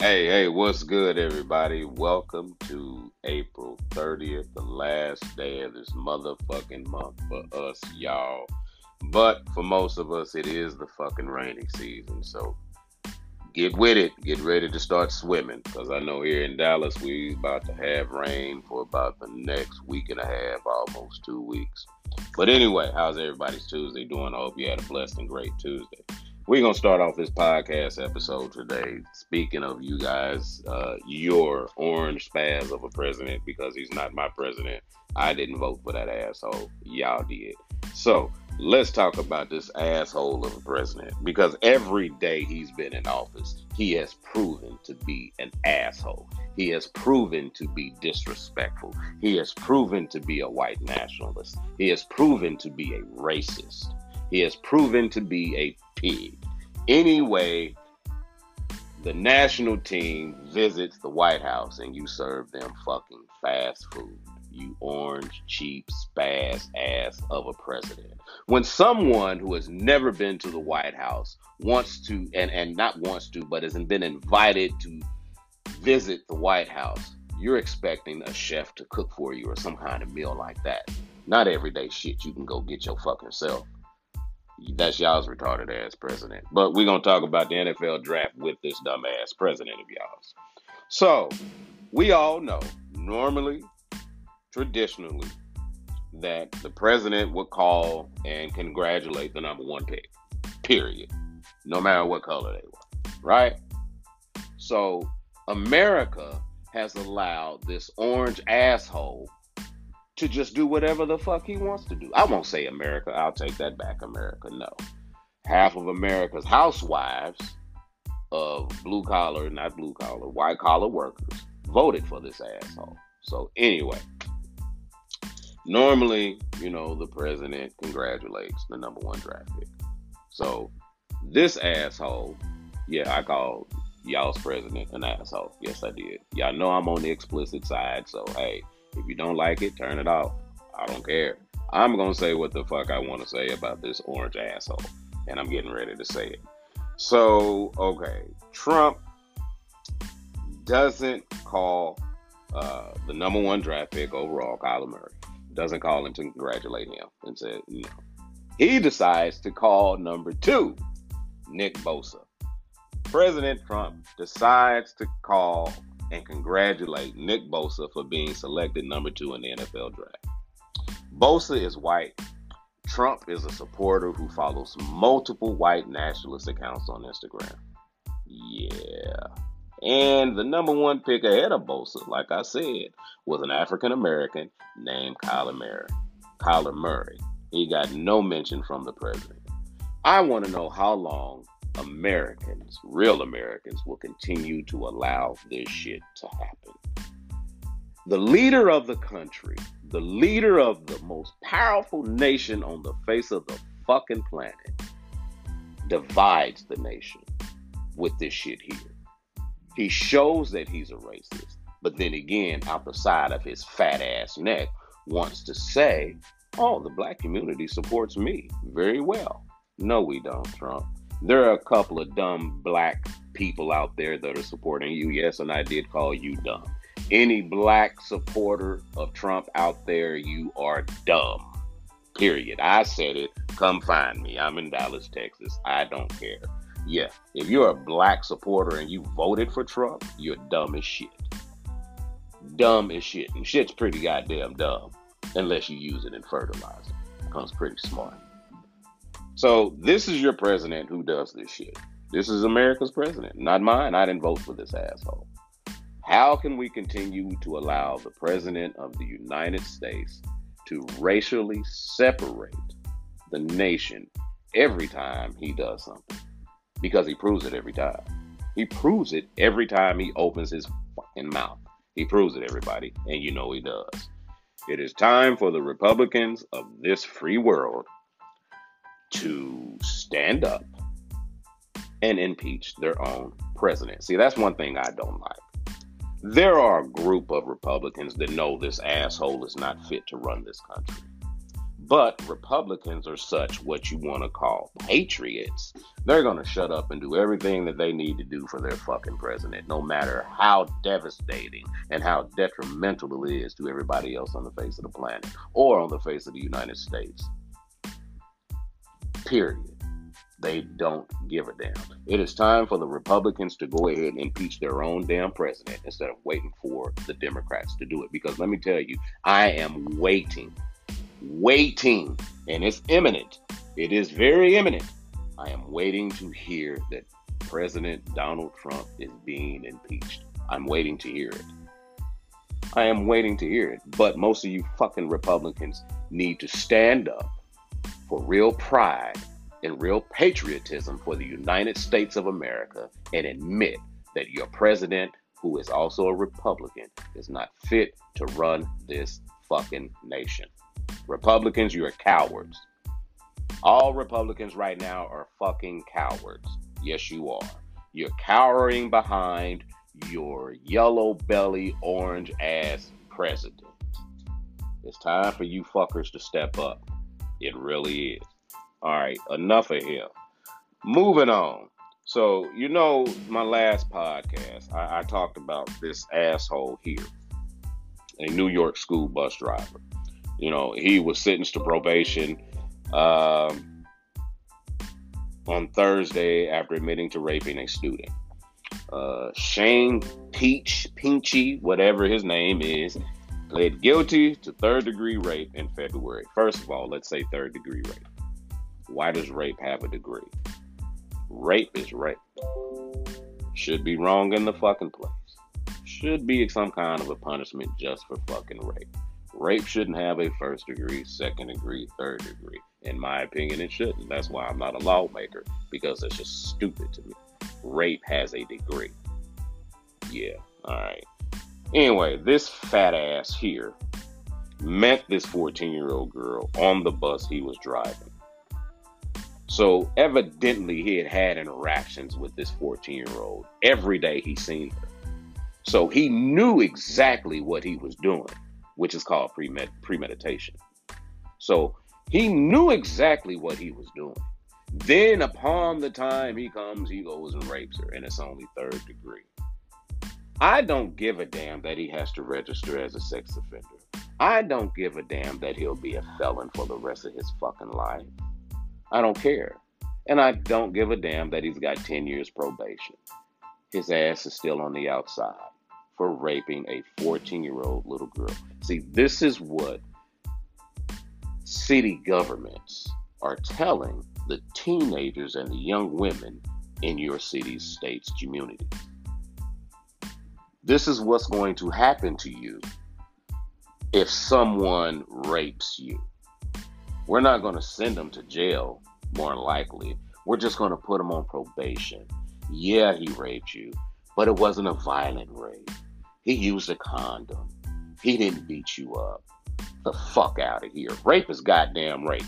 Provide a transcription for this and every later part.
Hey, hey, what's good, everybody? Welcome to April 30th, the last day of this motherfucking month for us, y'all. But for most of us, it is the fucking rainy season. So get with it. Get ready to start swimming. Because I know here in Dallas, we about to have rain for about the next week and a half, almost two weeks. But anyway, how's everybody's Tuesday doing? I hope you had a blessed and great Tuesday. We're to start off this podcast episode today. Speaking of you guys, uh, your orange spaz of a president, because he's not my president. I didn't vote for that asshole. Y'all did. So let's talk about this asshole of a president because every day he's been in office, he has proven to be an asshole. He has proven to be disrespectful. He has proven to be a white nationalist. He has proven to be a racist. He has proven to be a pig. Anyway, the national team visits the White House and you serve them fucking fast food. You orange, cheap, spaz ass of a president. When someone who has never been to the White House wants to, and, and not wants to, but hasn't been invited to visit the White House, you're expecting a chef to cook for you or some kind of meal like that. Not everyday shit you can go get your fucking self that's y'all's retarded ass president. But we're gonna talk about the NFL draft with this dumb ass president of y'all's. So we all know normally, traditionally, that the president would call and congratulate the number one pick. Period. No matter what color they were. Right? So America has allowed this orange asshole to just do whatever the fuck he wants to do. I won't say America. I'll take that back. America, no. Half of America's housewives of blue collar, not blue collar, white collar workers voted for this asshole. So anyway, normally, you know, the president congratulates the number one draft pick. So this asshole, yeah, I called y'all's president an asshole. Yes, I did. Y'all know I'm on the explicit side, so hey, if you don't like it, turn it off. I don't care. I'm going to say what the fuck I want to say about this orange asshole. And I'm getting ready to say it. So, okay. Trump doesn't call uh, the number one draft pick overall, Kyler Murray. Doesn't call him to congratulate him and said, no. He decides to call number two, Nick Bosa. President Trump decides to call and congratulate Nick Bosa for being selected number two in the NFL draft. Bosa is white. Trump is a supporter who follows multiple white nationalist accounts on Instagram. Yeah. And the number one pick ahead of Bosa, like I said, was an African American named Kyler Murray. Kyler Murray. He got no mention from the president. I want to know how long Americans, real Americans, will continue to allow this shit to happen. The leader of the country, the leader of the most powerful nation on the face of the fucking planet, divides the nation with this shit here. He shows that he's a racist, but then again, out the side of his fat ass neck, wants to say, oh, the black community supports me very well. No, we don't, Trump there are a couple of dumb black people out there that are supporting you. Yes, and I did call you dumb. Any black supporter of Trump out there, you are dumb. Period. I said it. Come find me. I'm in Dallas, Texas. I don't care. Yeah, if you're a black supporter and you voted for Trump, you're dumb as shit. Dumb as shit. And shit's pretty goddamn dumb unless you use it in fertilizer. Becomes pretty smart. So this is your president who does this shit. This is America's president, not mine. I didn't vote for this asshole. How can we continue to allow the president of the United States to racially separate the nation every time he does something? Because he proves it every time. He proves it every time he opens his fucking mouth. He proves it, everybody, and you know he does. It is time for the Republicans of this free world to stand up and impeach their own president. See, that's one thing I don't like. There are a group of Republicans that know this asshole is not fit to run this country. But Republicans are such what you want to call patriots. They're going to shut up and do everything that they need to do for their fucking president, no matter how devastating and how detrimental it is to everybody else on the face of the planet or on the face of the United States. Period. They don't give a damn. It is time for the Republicans to go ahead and impeach their own damn president instead of waiting for the Democrats to do it. Because let me tell you, I am waiting waiting, and it's imminent. It is very imminent. I am waiting to hear that President Donald Trump is being impeached. I'm waiting to hear it. I am waiting to hear it. But most of you fucking Republicans need to stand up for real pride and real patriotism for the United States of America and admit that your president, who is also a Republican, is not fit to run this fucking nation. Republicans, you are cowards. All Republicans right now are fucking cowards. Yes, you are. You're cowering behind your yellow belly, orange ass president. It's time for you fuckers to step up. It really is. All right, enough of him. Moving on. So, you know, my last podcast, I, I talked about this asshole here, a New York school bus driver. You know, he was sentenced to probation um, on Thursday after admitting to raping a student. Uh, Shane Peach, Pinchy, whatever his name is, pled guilty to third degree rape in February. First of all, let's say third degree rape. Why does rape have a degree? Rape is rape. Should be wrong in the fucking place. Should be some kind of a punishment just for fucking rape. Rape shouldn't have a first degree, second degree, third degree. In my opinion, it shouldn't. That's why I'm not a lawmaker because it's just stupid to me. Rape has a degree. Yeah, all right. Anyway, this fat ass here met this 14 year old girl on the bus he was driving. So evidently, he had had interactions with this 14 year old every day he seen her. So he knew exactly what he was doing which is called premed- premeditation. So he knew exactly what he was doing. Then, upon the time he comes, he goes and rapes her, and it's only third degree. I don't give a damn that he has to register as a sex offender. I don't give a damn that he'll be a felon for the rest of his fucking life. I don't care. And I don't give a damn that he's got 10 years probation. His ass is still on the outside for raping a 14 year old little girl. See, this is what city governments are telling the teenagers and the young women in your city's, states, community. This is what's going to happen to you if someone rapes you. We're not going to send them to jail, more likely. We're just going to put them on probation. Yeah, he raped you, but it wasn't a violent rape. He used a condom. He didn't beat you up. The fuck out of here. Rape is goddamn rape.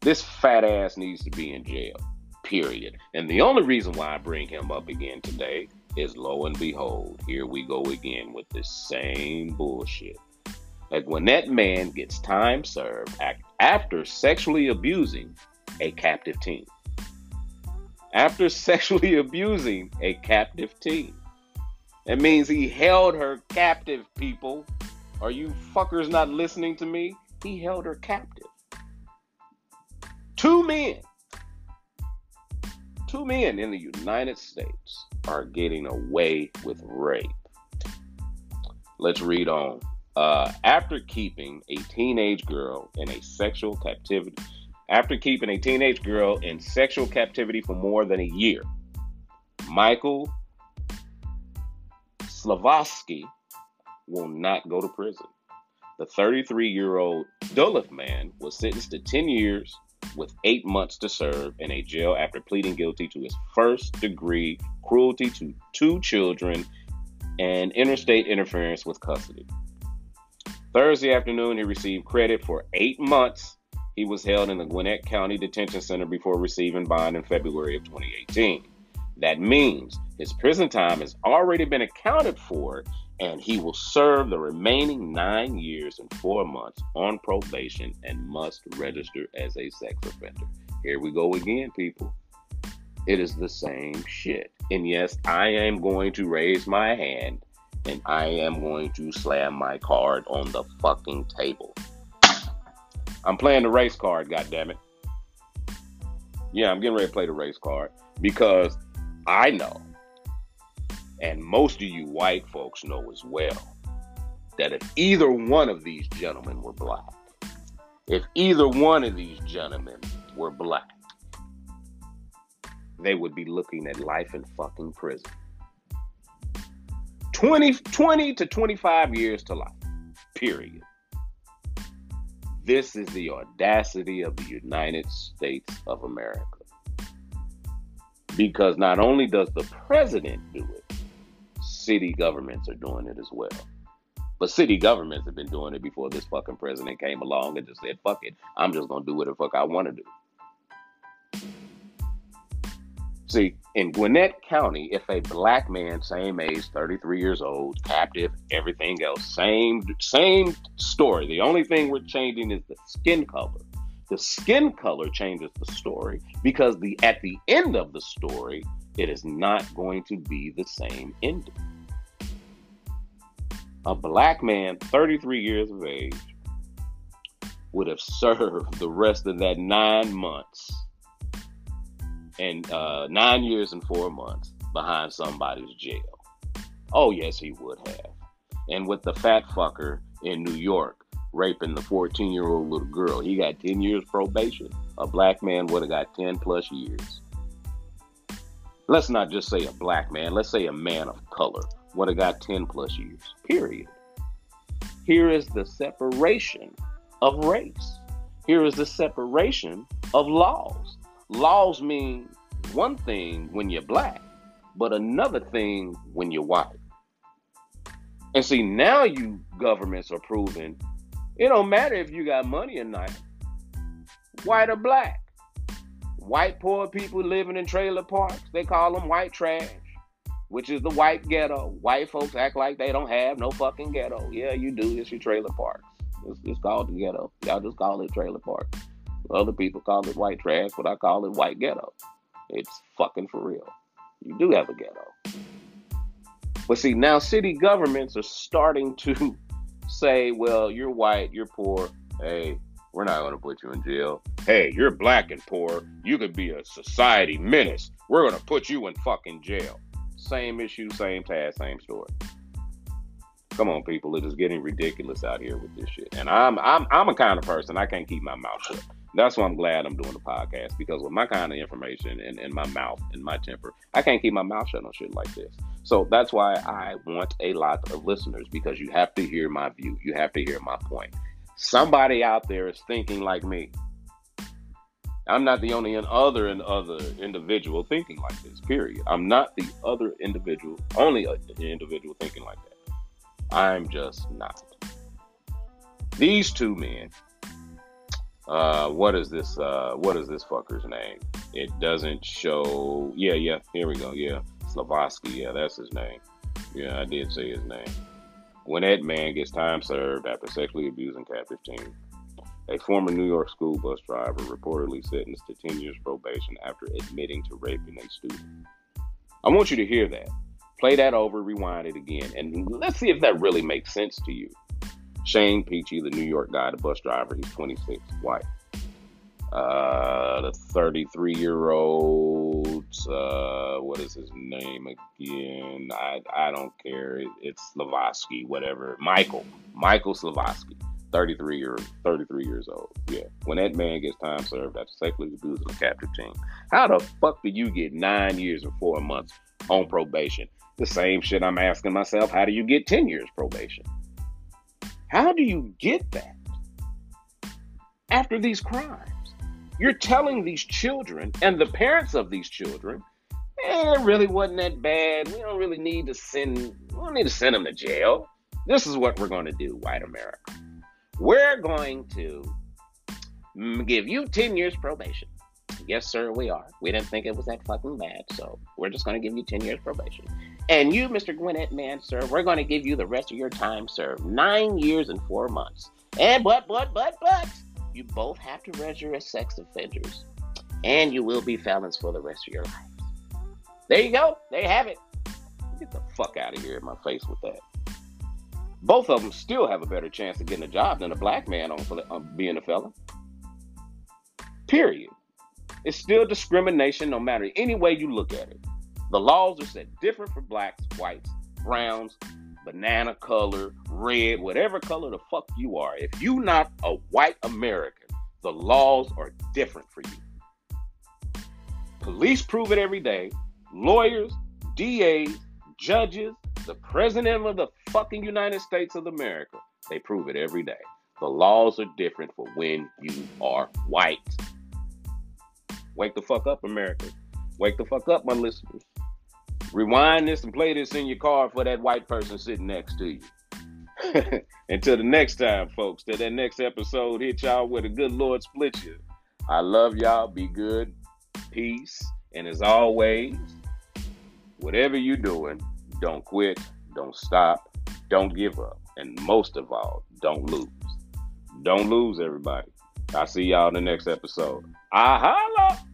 This fat ass needs to be in jail. Period. And the only reason why I bring him up again today is lo and behold, here we go again with this same bullshit. Like when that man gets time served after sexually abusing a captive teen. After sexually abusing a captive teen. That means he held her captive, people. Are you fuckers not listening to me? He held her captive. Two men, two men in the United States are getting away with rape. Let's read on. Uh, after keeping a teenage girl in a sexual captivity, after keeping a teenage girl in sexual captivity for more than a year, Michael Slavosky will not go to prison. The 33 year old Duluth man was sentenced to 10 years with eight months to serve in a jail after pleading guilty to his first degree cruelty to two children and interstate interference with custody. Thursday afternoon, he received credit for eight months. He was held in the Gwinnett County Detention Center before receiving bond in February of 2018. That means his prison time has already been accounted for, and he will serve the remaining nine years and four months on probation and must register as a sex offender. Here we go again, people. It is the same shit. And yes, I am going to raise my hand and I am going to slam my card on the fucking table. I'm playing the race card, goddammit. Yeah, I'm getting ready to play the race card because I know, and most of you white folks know as well, that if either one of these gentlemen were black, if either one of these gentlemen were black, they would be looking at life in fucking prison. 20, 20 to 25 years to life, period. This is the audacity of the United States of America. Because not only does the president do it, city governments are doing it as well. But city governments have been doing it before this fucking president came along and just said, fuck it, I'm just gonna do what the fuck I wanna do. See, in Gwinnett County, if a black man, same age, 33 years old, captive, everything else, same same story. The only thing we're changing is the skin color. The skin color changes the story because the at the end of the story, it is not going to be the same ending. A black man, 33 years of age, would have served the rest of that nine months and uh, nine years and four months behind somebody's jail. Oh, yes, he would have. And with the fat fucker in New York raping the 14 year old little girl, he got 10 years probation. A black man would have got 10 plus years. Let's not just say a black man, let's say a man of color would have got 10 plus years, period. Here is the separation of race. Here is the separation of laws laws mean one thing when you're black, but another thing when you're white. And see, now you governments are proving it don't matter if you got money or not, white or black. White poor people living in trailer parks, they call them white trash, which is the white ghetto. White folks act like they don't have no fucking ghetto. Yeah, you do. It's your trailer parks. It's, it's called the ghetto. Y'all just call it trailer park. Other people call it white trash, but I call it white ghetto. It's fucking for real. You do have a ghetto. But see, now city governments are starting to say, well, you're white, you're poor. Hey, we're not going to put you in jail. Hey, you're black and poor. You could be a society menace. We're going to put you in fucking jail. Same issue, same task, same story. Come on, people. It is getting ridiculous out here with this shit. And I'm I'm I'm a kind of person I can't keep my mouth shut. That's why I'm glad I'm doing the podcast because with my kind of information and, and my mouth and my temper, I can't keep my mouth shut on shit like this. So that's why I want a lot of listeners because you have to hear my view. You have to hear my point. Somebody out there is thinking like me. I'm not the only other and other individual thinking like this. Period. I'm not the other individual, only individual thinking like that. I'm just not. These two men uh, what is this? Uh, what is this fucker's name? It doesn't show. Yeah, yeah. Here we go. Yeah, Slavosky. Yeah, that's his name. Yeah, I did say his name. When that man gets time served after sexually abusing captive teen, a former New York school bus driver reportedly sentenced to 10 years probation after admitting to raping a student. I want you to hear that. Play that over, rewind it again, and let's see if that really makes sense to you. Shane Peachy, the New York guy, the bus driver, he's 26, white. Uh, the 33 year old, uh, what is his name again? I, I don't care. It, it's Slavosky, whatever. Michael, Michael Slavosky, 33 year, 33 years old. Yeah. When that man gets time served after sexually abusing a captive teen, how the fuck do you get nine years and four months on probation? The same shit I'm asking myself. How do you get 10 years probation? How do you get that after these crimes? You're telling these children and the parents of these children, eh, it really wasn't that bad. We don't really need to send we don't need to send them to jail. This is what we're going to do, white America. We're going to give you 10 years probation. Yes, sir, we are. We didn't think it was that fucking bad, so we're just going to give you 10 years probation. And you, Mr. Gwinnett, man, sir, we're going to give you the rest of your time served. Nine years and four months. And but, but, but, but, you both have to register as sex offenders. And you will be felons for the rest of your lives. There you go. There you have it. Get the fuck out of here in my face with that. Both of them still have a better chance of getting a job than a black man on, on being a felon. Period. It's still discrimination no matter any way you look at it. The laws are set different for blacks, whites, browns, banana color, red, whatever color the fuck you are. If you not a white American, the laws are different for you. Police prove it every day. Lawyers, DAs, judges, the president of the fucking United States of America, they prove it every day. The laws are different for when you are white. Wake the fuck up, America. Wake the fuck up, my listeners. Rewind this and play this in your car for that white person sitting next to you. Until the next time, folks, till that next episode hit y'all with a good Lord split you. I love y'all. Be good. Peace. And as always, whatever you're doing, don't quit, don't stop, don't give up. And most of all, don't lose. Don't lose, everybody. I'll see y'all in the next episode. I holla!